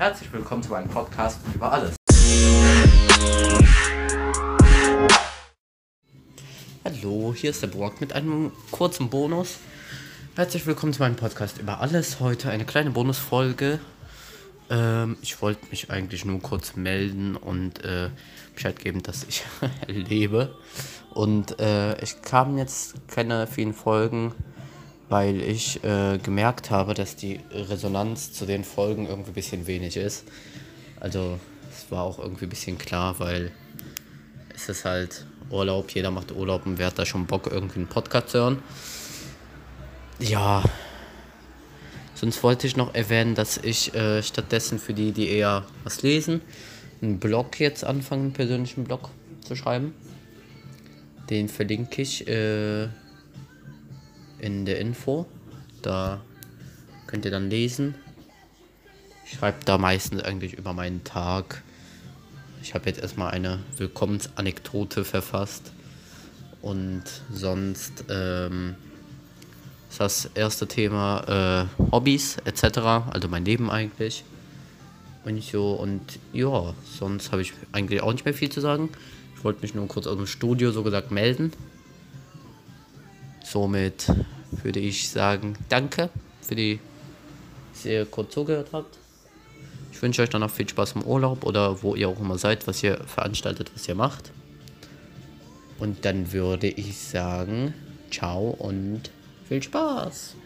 Herzlich willkommen zu meinem Podcast über alles. Hallo, hier ist der Brock mit einem kurzen Bonus. Herzlich willkommen zu meinem Podcast über alles. Heute eine kleine Bonusfolge. Ähm, ich wollte mich eigentlich nur kurz melden und äh, Bescheid geben, dass ich lebe. Und äh, ich kam jetzt keine vielen Folgen weil ich äh, gemerkt habe, dass die Resonanz zu den Folgen irgendwie ein bisschen wenig ist. Also es war auch irgendwie ein bisschen klar, weil es ist halt Urlaub, jeder macht Urlaub und wer hat da schon Bock, irgendwie einen Podcast zu hören. Ja, sonst wollte ich noch erwähnen, dass ich äh, stattdessen für die, die eher was lesen, einen Blog jetzt anfangen, einen persönlichen Blog zu schreiben. Den verlinke ich. Äh, in der Info. Da könnt ihr dann lesen. Ich schreibe da meistens eigentlich über meinen Tag. Ich habe jetzt erstmal eine Willkommensanekdote verfasst. Und sonst ähm, ist das erste Thema äh, Hobbys etc. Also mein Leben eigentlich. Und so, und ja, sonst habe ich eigentlich auch nicht mehr viel zu sagen. Ich wollte mich nur kurz aus dem Studio so gesagt melden. Somit würde ich sagen, danke für die, dass ihr kurz zugehört habt. Ich wünsche euch dann noch viel Spaß im Urlaub oder wo ihr auch immer seid, was ihr veranstaltet, was ihr macht. Und dann würde ich sagen, ciao und viel Spaß.